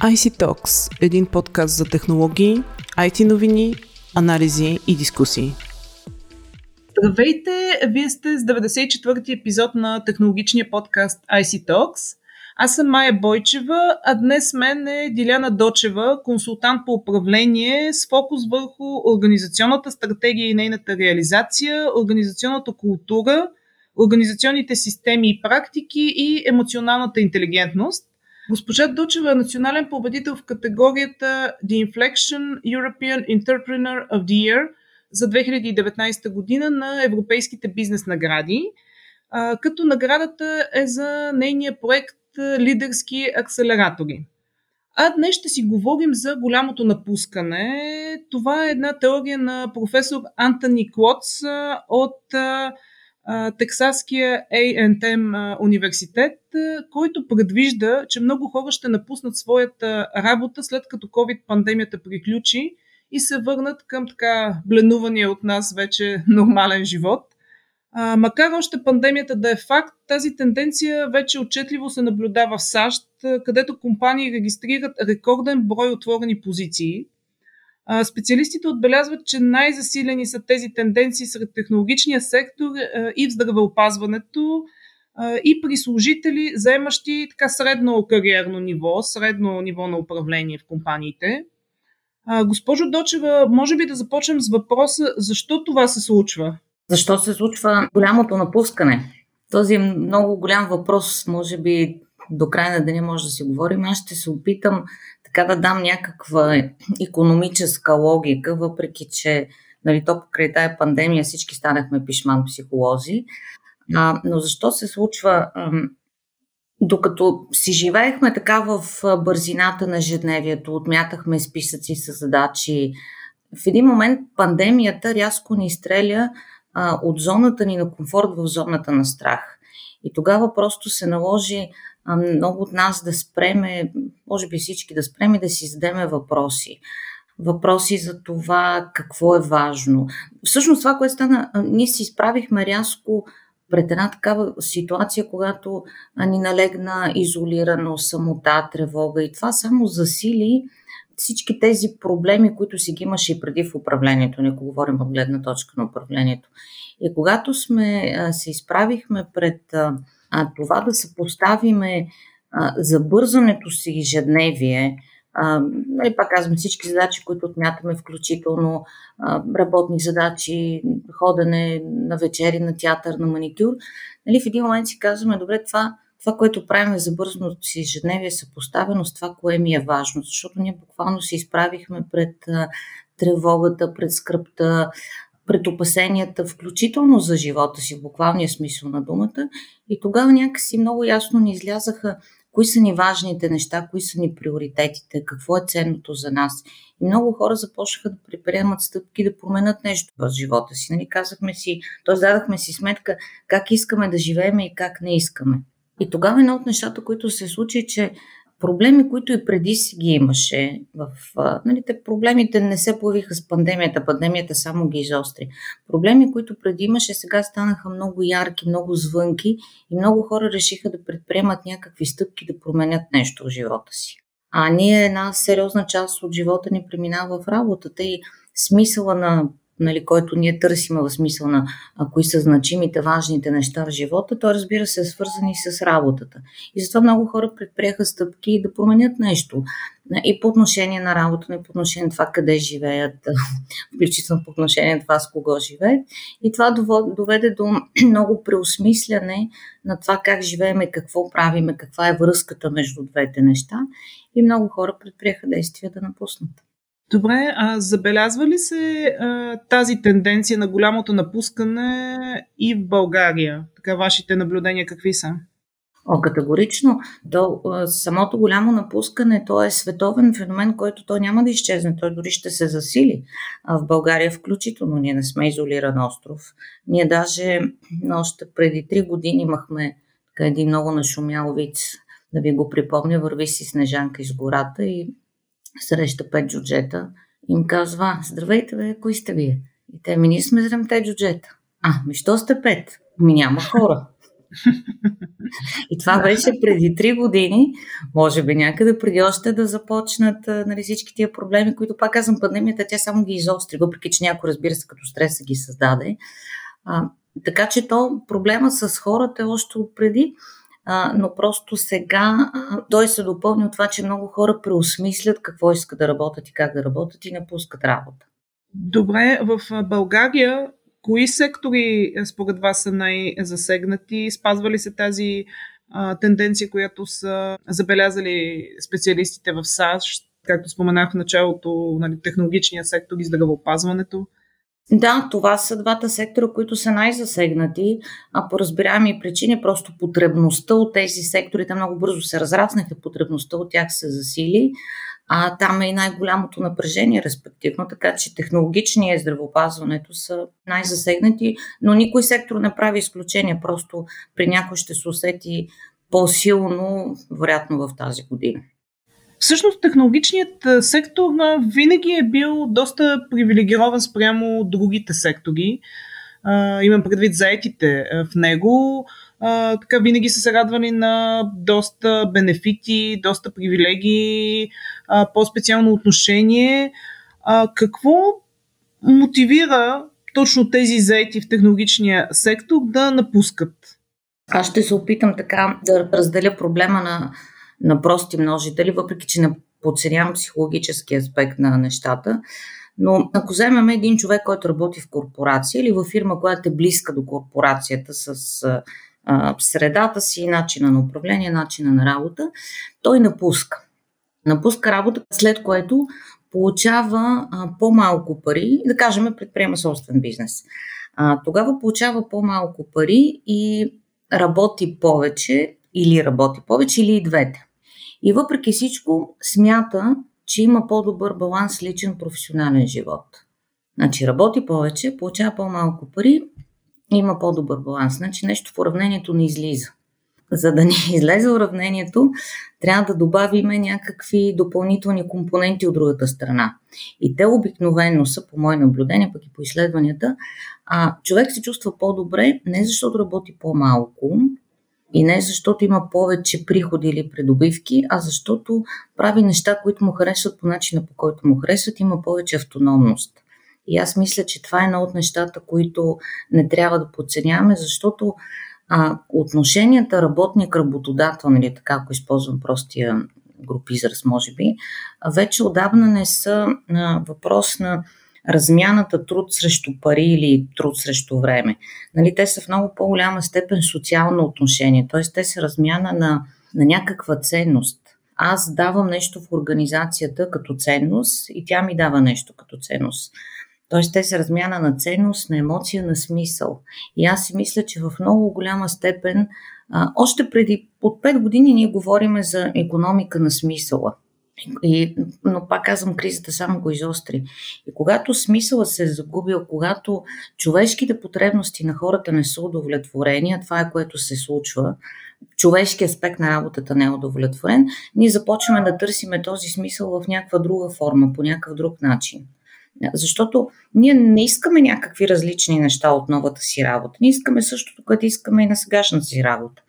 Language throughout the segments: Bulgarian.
IC Talks – един подкаст за технологии, IT новини, анализи и дискусии. Здравейте! Вие сте с 94-ти епизод на технологичния подкаст IC Talks. Аз съм Майя Бойчева, а днес мен е Диляна Дочева, консултант по управление с фокус върху организационната стратегия и нейната реализация, организационната култура, организационните системи и практики и емоционалната интелигентност. Госпожа Дучева е национален победител в категорията The Inflection European Entrepreneur of the Year за 2019 година на европейските бизнес награди, като наградата е за нейния проект Лидерски акселератори. А днес ще си говорим за голямото напускане. Това е една теория на професор Антони Клоц от Тексаския A&M университет, който предвижда, че много хора ще напуснат своята работа след като COVID-пандемията приключи и се върнат към така бленувания от нас вече нормален живот. А, макар още пандемията да е факт, тази тенденция вече отчетливо се наблюдава в САЩ, където компании регистрират рекорден брой отворени позиции – Специалистите отбелязват, че най-засилени са тези тенденции сред технологичния сектор и в здравеопазването, и при служители, заемащи така средно кариерно ниво, средно ниво на управление в компаниите. Госпожо Дочева, може би да започнем с въпроса защо това се случва? Защо се случва голямото напускане? Този е много голям въпрос, може би до края на деня може да си говорим. Аз ще се опитам така да дам някаква економическа логика, въпреки че нали, то покрай тая пандемия всички станахме пишман психолози. А, но защо се случва? Докато си живеехме така в бързината на ежедневието, отмятахме списъци с задачи, в един момент пандемията рязко ни изстреля а, от зоната ни на комфорт в зоната на страх. И тогава просто се наложи много от нас да спреме, може би всички да спреме да си задеме въпроси. Въпроси за това какво е важно. Всъщност това, което стана, ние си изправихме рязко пред една такава ситуация, когато ни налегна изолирано, самота, тревога и това само засили всички тези проблеми, които си ги имаше и преди в управлението, не говорим от гледна точка на управлението. И когато сме се изправихме пред а, това да съпоставиме забързането си ежедневие, нали, пак казвам всички задачи, които отмятаме, включително работни задачи, ходене на вечери, на театър, на маникюр, нали, в един момент си казваме, добре, това, това, което правим за бързното си ежедневие е съпоставено с това, кое ми е важно, защото ние буквално се изправихме пред тревогата, пред скръпта, пред опасенията, включително за живота си, в буквалния смисъл на думата. И тогава някакси много ясно ни излязаха кои са ни важните неща, кои са ни приоритетите, какво е ценното за нас. И много хора започнаха да предприемат стъпки да променят нещо в живота си. Нали, казахме си, т.е. дадахме си сметка как искаме да живеем и как не искаме. И тогава едно от нещата, които се случи, че проблеми, които и преди си ги имаше. В, нали, те проблемите не се появиха с пандемията, пандемията само ги изостри. Проблеми, които преди имаше, сега станаха много ярки, много звънки и много хора решиха да предприемат някакви стъпки да променят нещо в живота си. А ние една сериозна част от живота ни преминава в работата и смисъла на нали, който ние търсим в смисъл на а, кои са значимите, важните неща в живота, то разбира се е свързани с работата. И затова много хора предприеха стъпки да променят нещо. И по отношение на работа, и по отношение на това къде живеят, включително по отношение на това с кого живеят. И това доведе до много преосмисляне на това как живееме, какво правиме, каква е връзката между двете неща. И много хора предприеха действия да напуснат. Добре, а забелязва ли се а, тази тенденция на голямото напускане и в България? Така, вашите наблюдения какви са? О, категорично. То, самото голямо напускане, то е световен феномен, който той няма да изчезне, той дори ще се засили. В България включително ние не сме изолиран остров. Ние даже още преди три години имахме така, един много нашумял вид, да ви го припомня, върви си снежанка из гората и среща пет джуджета и им казва, здравейте бе, кои сте вие? И те ми, ние сме седемте джуджета. А, ми що сте пет? Ми няма хора. И това беше преди 3 години, може би някъде преди още да започнат нали, всички тия проблеми, които пак казвам, пандемията, тя само ги изостри, въпреки че някой, разбира се, като стреса ги създаде. А, така че то проблема с хората е още преди, но просто сега той се допълни от това, че много хора преосмислят какво искат да работят и как да работят и напускат работа. Добре, в България кои сектори според вас са най-засегнати? Спазва ли се тази а, тенденция, която са забелязали специалистите в САЩ, както споменах в началото, нали, технологичния сектор и здравеопазването? Да, това са двата сектора, които са най-засегнати, а по разбираеми причини просто потребността от тези сектори, те много бързо се разраснаха, потребността от тях се засили, а там е и най-голямото напрежение, респективно, така че технологичния и здравеопазването са най-засегнати, но никой сектор не прави изключение, просто при някой ще се усети по-силно, вероятно в тази година. Всъщност технологичният сектор винаги е бил доста привилегирован спрямо другите сектори. Имам предвид заетите в него. Така винаги са се радвали на доста бенефити, доста привилегии, по-специално отношение. Какво мотивира точно тези заети в технологичния сектор да напускат? Аз ще се опитам така да разделя проблема на на прости множители, въпреки че не подценявам психологически аспект на нещата. Но ако вземем един човек, който работи в корпорация или в фирма, която е близка до корпорацията с а, средата си, начина на управление, начина на работа, той напуска. Напуска работа, след което получава а, по-малко пари, да кажем, предприема собствен бизнес. А, тогава получава по-малко пари и работи повече, или работи повече, или и двете. И въпреки всичко смята, че има по-добър баланс личен професионален живот. Значи работи повече, получава по-малко пари, има по-добър баланс. Значи нещо в уравнението не излиза. За да ни излезе уравнението, трябва да добавим някакви допълнителни компоненти от другата страна. И те обикновено са, по мое наблюдение, пък и по изследванията, а човек се чувства по-добре не защото работи по-малко, и не защото има повече приходи или придобивки, а защото прави неща, които му харесват по начина по който му харесват, има повече автономност. И аз мисля, че това е едно от нещата, които не трябва да подценяваме, защото а, отношенията работник-работодател, нали, така ако използвам простия груп израз, може би, вече отдавна не са а, въпрос на размяната труд срещу пари или труд срещу време. Нали, те са в много по-голяма степен социално отношение, т.е. те са размяна на, на някаква ценност. Аз давам нещо в организацията като ценност и тя ми дава нещо като ценност. Тоест, те са размяна на ценност, на емоция, на смисъл. И аз си мисля, че в много голяма степен, а, още преди от 5 години ние говориме за економика на смисъла. И, но пак казвам, кризата само го изостри. И когато смисъла се е загубил, когато човешките потребности на хората не са удовлетворени, а това е което се случва, човешки аспект на работата не е удовлетворен, ние започваме да търсиме този смисъл в някаква друга форма, по някакъв друг начин. Защото ние не искаме някакви различни неща от новата си работа. Ние искаме същото, което искаме и на сегашната си работа.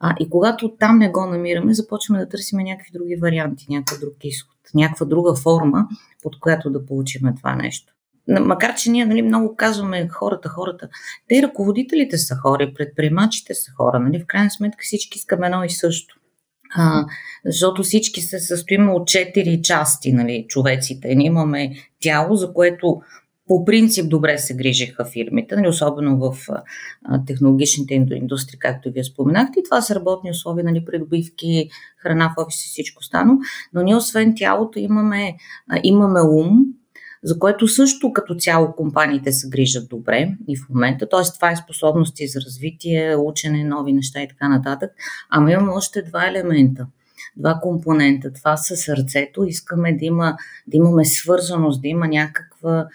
А, и когато там не го намираме, започваме да търсим някакви други варианти, някакъв друг изход, някаква друга форма, под която да получим това нещо. Макар, че ние нали, много казваме хората, хората, те и ръководителите са хора, предприемачите са хора. Нали? В крайна сметка всички искаме едно и също. А, защото всички се състоим от четири части, нали, човеците. Ние имаме тяло, за което по принцип добре се грижиха фирмите, нали, особено в а, технологичните индустрии, както вие споменахте. И това са работни условия, нали, придобивки, храна в офис и всичко стано. Но ние освен тялото имаме, а, имаме ум, за което също като цяло компаниите се грижат добре и в момента. Т.е. това е способности за развитие, учене, нови неща и така нататък. Ама имаме още два елемента два компонента. Това са сърцето. Искаме да, има, да имаме свързаност, да има някаква.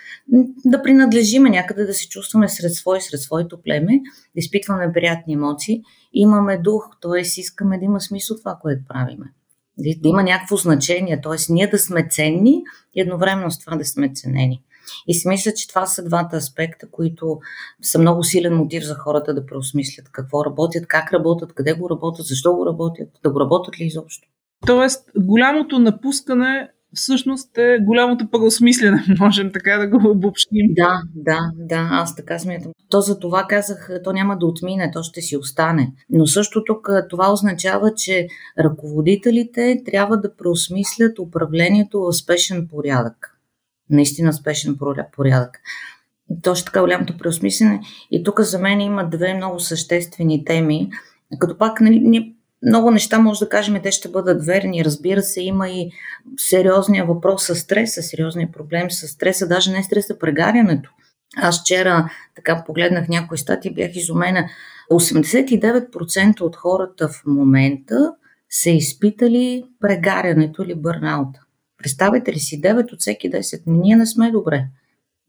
да принадлежиме някъде, да се чувстваме сред свои, сред своето племе, да изпитваме приятни емоции. Имаме дух, т.е. искаме да има смисъл това, което правиме. Да има някакво значение, т.е. ние да сме ценни и едновременно с това да сме ценени. И си мисля, че това са двата аспекта, които са много силен мотив за хората да преосмислят какво работят, как работят, къде го работят, защо го работят, да го работят ли изобщо. Тоест, голямото напускане всъщност е голямото преосмислене, можем така да го обобщим. Да, да, да, аз така смятам. То за това казах, то няма да отмине, то ще си остане. Но също тук това означава, че ръководителите трябва да преосмислят управлението в спешен порядък. Наистина спешен порядък. Точно така голямото преосмислене. И тук за мен има две много съществени теми. Като пак, нали, ние много неща може да кажем, те ще бъдат верни. Разбира се, има и сериозния въпрос с стреса, сериозния проблем с стреса, даже не стреса, прегарянето. Аз вчера така погледнах някои стати, бях изумена. 89% от хората в момента са изпитали прегарянето или бърнаута. Представете ли си, 9 от всеки 10, ние не сме добре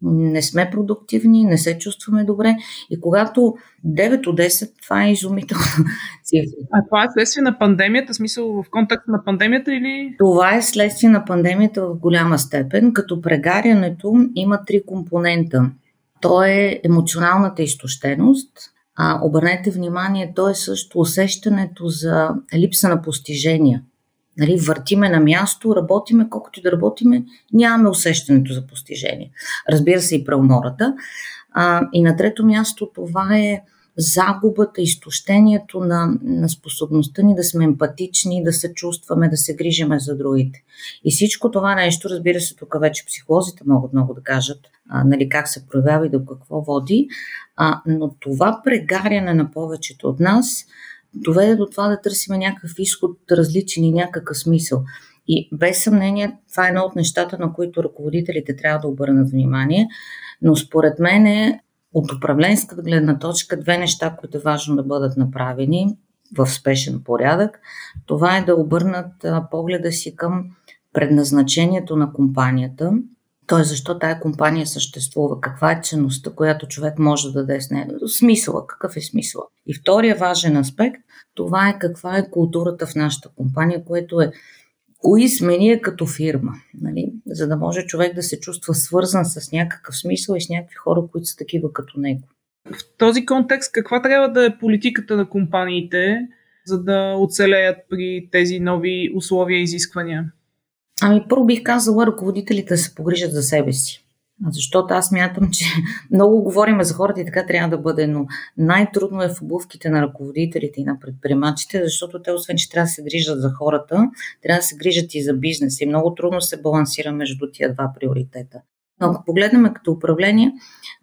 не сме продуктивни, не се чувстваме добре. И когато 9 от 10, това е изумително. А това е следствие на пандемията, смисъл в контакт на пандемията или? Това е следствие на пандемията в голяма степен, като прегарянето има три компонента. То е емоционалната изтощеност, а обърнете внимание, то е също усещането за липса на постижения – Нали, въртиме на място, работиме, колкото и да работиме, нямаме усещането за постижение. Разбира се и преумората. А, и на трето място това е загубата, изтощението на, на способността ни да сме емпатични, да се чувстваме, да се грижиме за другите. И всичко това нещо, разбира се, тук вече психолозите могат много да кажат а, нали, как се проявява и до какво води, а, но това прегаряне на повечето от нас – доведе до това да търсим някакъв изход различен и някакъв смисъл. И без съмнение, това е едно от нещата, на които ръководителите трябва да обърнат внимание, но според мен е от управленска гледна точка две неща, които е важно да бъдат направени в спешен порядък. Това е да обърнат погледа си към предназначението на компанията, т.е. защо тая компания съществува, каква е ценността, която човек може да даде с нея, смисъла, какъв е смисъл. И втория важен аспект, това е каква е културата в нашата компания, което е кои сме ние като фирма, нали? за да може човек да се чувства свързан с някакъв смисъл и с някакви хора, които са такива като него. В този контекст, каква трябва да е политиката на компаниите, за да оцелеят при тези нови условия и изисквания? Ами първо бих казала ръководителите да се погрижат за себе си. Защото аз мятам, че много говорим за хората и така трябва да бъде, но най-трудно е в обувките на ръководителите и на предприемачите, защото те, освен че трябва да се грижат за хората, трябва да се грижат и за бизнеса. И много трудно се балансира между тия два приоритета. Но ако погледнем като управление,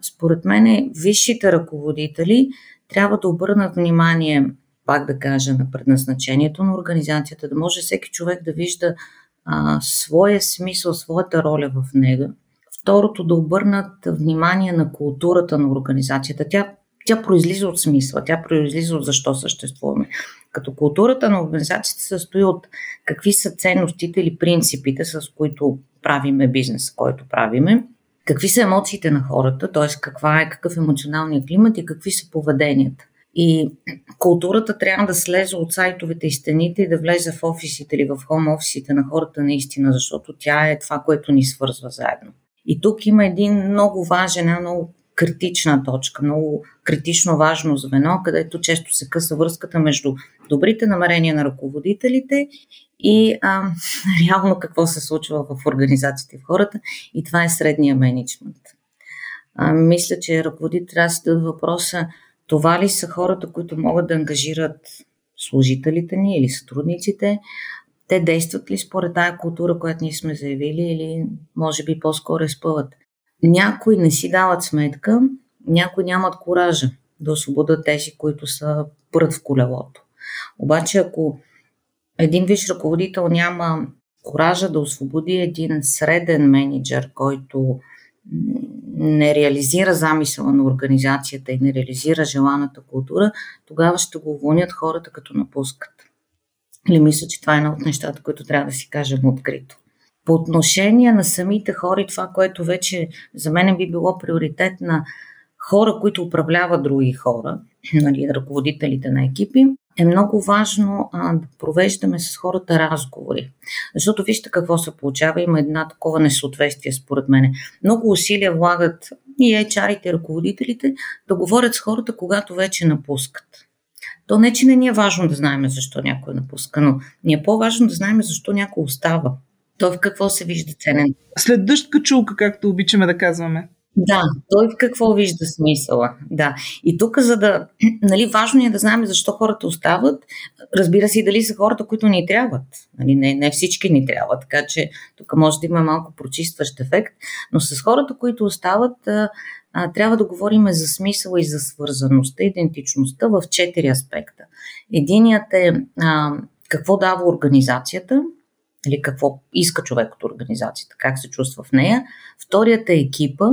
според мен висшите ръководители трябва да обърнат внимание, пак да кажа, на предназначението на организацията, да може всеки човек да вижда а, своя смисъл, своята роля в него. Второто, да обърнат внимание на културата на организацията. Тя, тя произлиза от смисъла, тя произлиза от защо съществуваме. Като културата на организацията се състои от какви са ценностите или принципите, с които правиме бизнес, който правиме, какви са емоциите на хората, т.е. каква е, какъв е емоционалният климат и какви са поведенията. И културата трябва да слезе от сайтовете и стените и да влезе в офисите или в хом офисите на хората наистина, защото тя е това, което ни свързва заедно. И тук има един много важен, една много критична точка, много критично важно звено, където често се къса връзката между добрите намерения на ръководителите и а, реално какво се случва в организациите в хората. И това е средния менеджмент. А, мисля, че ръководителите трябва да си въпроса това ли са хората, които могат да ангажират служителите ни или сътрудниците? Те действат ли според тая култура, която ние сме заявили или може би по-скоро изпъват? Някои не си дават сметка, някои нямат коража да освободят тези, които са прът в колелото. Обаче ако един виш ръководител няма коража да освободи един среден менеджер, който не реализира замисъла на организацията и не реализира желаната култура, тогава ще го уволнят хората като напускат. Или мисля, че това е едно от нещата, които трябва да си кажем открито. По отношение на самите хора и това, което вече за мен би било приоритет на хора, които управляват други хора, нали, ръководителите на екипи, е много важно а, да провеждаме с хората разговори. Защото вижте какво се получава. Има една такова несъответствие, според мен. Много усилия влагат и HR-ите, ръководителите да говорят с хората, когато вече напускат. То не, че не ни е важно да знаем защо някой напуска, но ни е по-важно да знаем защо някой остава. Той в какво се вижда ценен. След дъжд качулка, както обичаме да казваме. Да, той в какво вижда смисъла. Да. И тук, за да. Нали, важно е да знаем защо хората остават. Разбира се, и дали са хората, които ни трябват. Нали, не, не всички ни трябват, така че тук може да има малко прочистващ ефект. Но с хората, които остават, а, трябва да говорим за смисъла и за свързаността, идентичността в четири аспекта. Единият е а, какво дава организацията, или какво иска човек от организацията, как се чувства в нея. Вторият е екипа,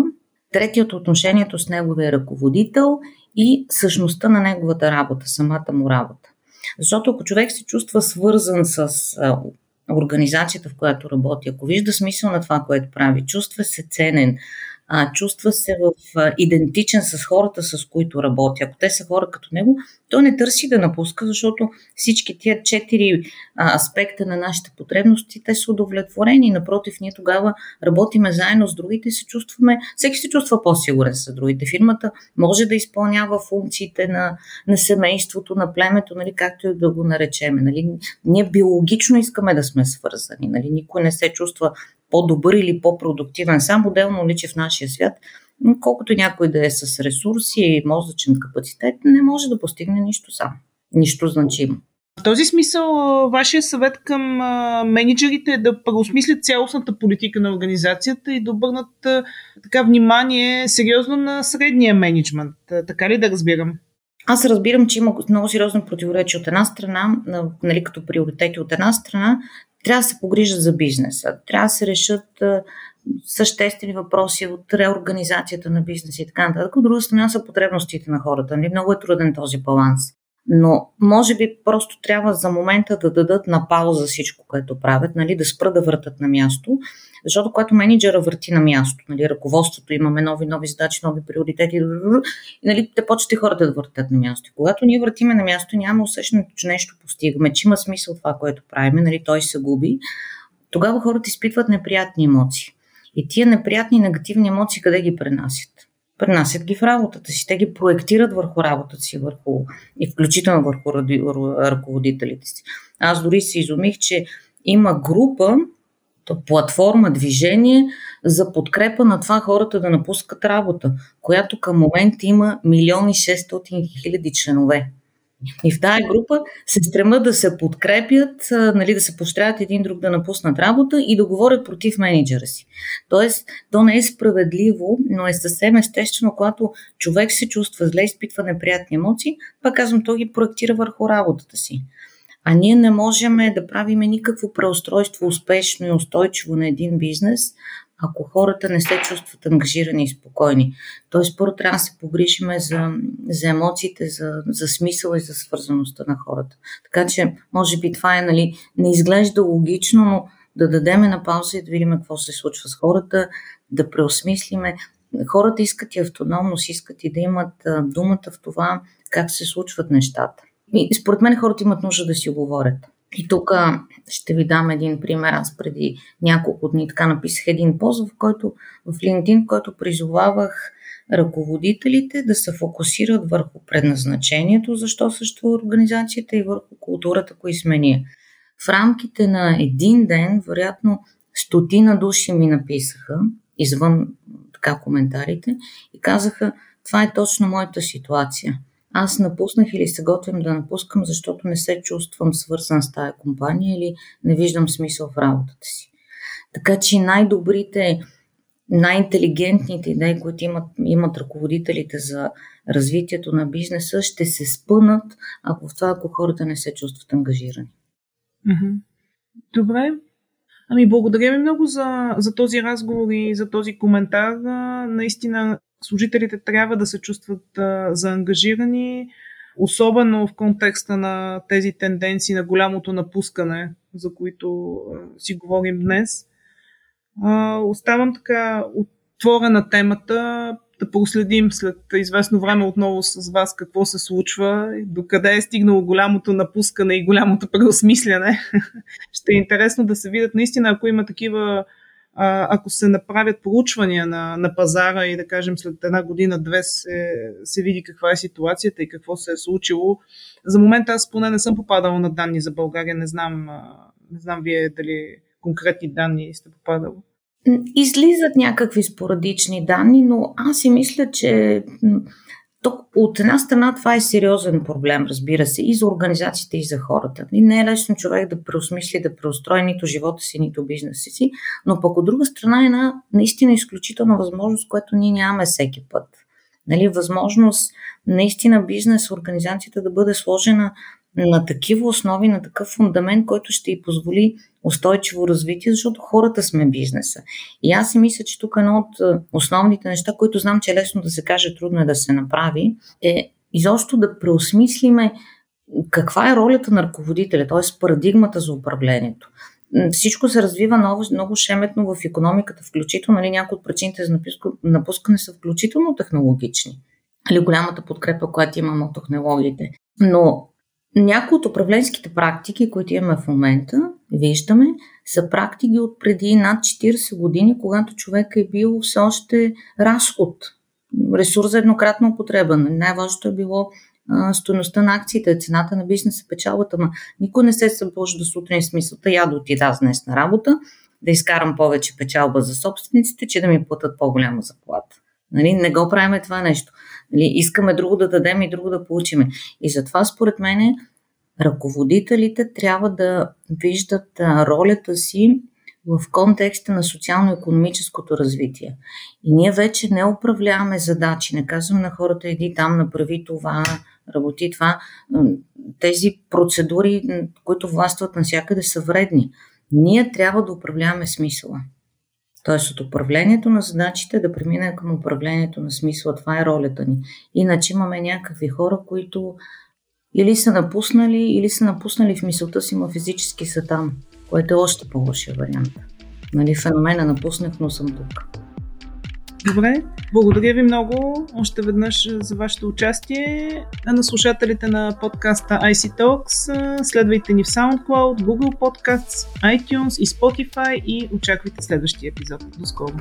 Третият отношението с неговия ръководител и същността на неговата работа, самата му работа. Защото ако човек се чувства свързан с организацията, в която работи, ако вижда смисъл на това, което прави, чувства се ценен, а, чувства се в а, идентичен с хората, с които работи. Ако те са хора като него, той не търси да напуска, защото всички тия четири а, аспекта на нашите потребности, те са удовлетворени. Напротив, ние тогава работиме заедно с другите и се чувстваме, всеки се чувства по-сигурен с другите. Фирмата може да изпълнява функциите на, на семейството, на племето, нали, както и да го наречеме. Нали. Ние биологично искаме да сме свързани. Нали. Никой не се чувства по-добър или по-продуктивен. Сам отделно личи в нашия свят, колкото някой да е с ресурси и мозъчен капацитет, не може да постигне нищо сам. Нищо значимо. В този смисъл, вашия съвет към менеджерите е да преосмислят цялостната политика на организацията и да обърнат така внимание сериозно на средния менеджмент. Така ли да разбирам? Аз разбирам, че има много сериозно противоречие от една страна, нали, като приоритети от една страна, трябва да се погрижат за бизнеса, трябва да се решат съществени въпроси от реорганизацията на бизнеса и така нататък. От друга страна са потребностите на хората. Нали? Много е труден този баланс. Но може би просто трябва за момента да дадат на пауза всичко, което правят, нали, да спра да въртат на място, защото когато менеджера върти на място, нали, ръководството, имаме нови, нови задачи, нови приоритети, и, нали, те почват и хората да въртат на място. Когато ние въртиме на място, няма усещането, че нещо постигаме, че има смисъл това, което правим, нали, той се губи, тогава хората изпитват неприятни емоции. И тия неприятни негативни емоции къде ги пренасят? Пренасят ги в работата си. Те ги проектират върху работата си, върху, и включително върху ръководителите си. Аз дори се изумих, че има група, платформа, движение за подкрепа на това хората да напускат работа, която към момента има милиони 600 хиляди членове. И в тази група се стремат да се подкрепят, нали, да се поощряват един друг да напуснат работа и да говорят против менеджера си. Тоест, то не е справедливо, но е съвсем естествено, когато човек се чувства зле, изпитва неприятни емоции, пак казвам, то ги проектира върху работата си. А ние не можем да правим никакво преустройство успешно и устойчиво на един бизнес, ако хората не се чувстват ангажирани и спокойни. Тоест, първо трябва да се погрижиме за, за емоциите, за, за смисъл и за свързаността на хората. Така че, може би това е, нали, не изглежда логично, но да дадеме на пауза и да видим какво се случва с хората, да преосмислиме. Хората искат и автономност, искат и да имат думата в това как се случват нещата. И според мен хората имат нужда да си говорят. И тук ще ви дам един пример. Аз преди няколко дни така написах един пост, в който в LinkedIn, който призовавах ръководителите да се фокусират върху предназначението, защо съществува организацията и върху културата, кои сме ние. В рамките на един ден, вероятно, стотина души ми написаха, извън така коментарите, и казаха, това е точно моята ситуация аз напуснах или се готвям да напускам, защото не се чувствам свързан с тази компания или не виждам смисъл в работата си. Така че най-добрите, най-интелигентните идеи, които имат, имат ръководителите за развитието на бизнеса, ще се спънат, ако в това, ако хората не се чувстват ангажирани. Добре. Ами, благодаря ви много за, за този разговор и за този коментар. Наистина, служителите трябва да се чувстват а, заангажирани, особено в контекста на тези тенденции на голямото напускане, за които а, си говорим днес. А, оставам така отворена темата. да проследим след известно време отново с вас какво се случва, докъде е стигнало голямото напускане и голямото преосмисляне. Ще е интересно да се видят наистина, ако има такива ако се направят проучвания на, на пазара и да кажем след една година-две се, се види каква е ситуацията и какво се е случило. За момента аз поне не съм попадала на данни за България, не знам, не знам вие дали конкретни данни сте попадали. Излизат някакви спорадични данни, но аз си мисля, че то, от една страна това е сериозен проблем, разбира се, и за организациите, и за хората. И не е лесно човек да преосмисли, да преустрои нито живота си, нито бизнеса си, но пък от друга страна е една наистина изключителна възможност, която ние нямаме всеки път. Нали, възможност наистина бизнес, организацията да бъде сложена на такива основи, на такъв фундамент, който ще й позволи устойчиво развитие, защото хората сме бизнеса. И аз си мисля, че тук едно от основните неща, които знам, че е лесно да се каже, трудно е да се направи, е изобщо да преосмислиме каква е ролята на ръководителя, т.е. парадигмата за управлението. Всичко се развива много, много шеметно в економиката, включително нали, някои от причините за напускане са включително технологични. Или голямата подкрепа, която имаме от технологиите. Но някои от управленските практики, които имаме в момента, виждаме, са практики от преди над 40 години, когато човек е бил все още разход, ресурс за еднократна употреба. Най-важното е било стоеността на акциите, цената на бизнеса, печалбата. Ма никой не се събужда сутрин с мисълта, я да отида днес на работа, да изкарам повече печалба за собствениците, че да ми платят по-голяма заплата. Нали? Не го правиме това нещо. Нали? Искаме друго да дадем и друго да получиме. И затова, според мен, ръководителите трябва да виждат ролята си в контекста на социално-економическото развитие. И ние вече не управляваме задачи, не казваме на хората, иди там, направи това, работи това. Тези процедури, които властват навсякъде, са вредни. Ние трябва да управляваме смисъла. Тоест от управлението на задачите да преминем към управлението на смисъла. Това е ролята ни. Иначе имаме някакви хора, които или са напуснали, или са напуснали в мисълта си, но физически са там, което е още по-лошия вариант. Нали, феномена напуснах, но съм тук. Добре, благодаря ви много още веднъж за вашето участие. А на слушателите на подкаста IC Talks следвайте ни в SoundCloud, Google Podcasts, iTunes и Spotify и очаквайте следващия епизод. До скоро!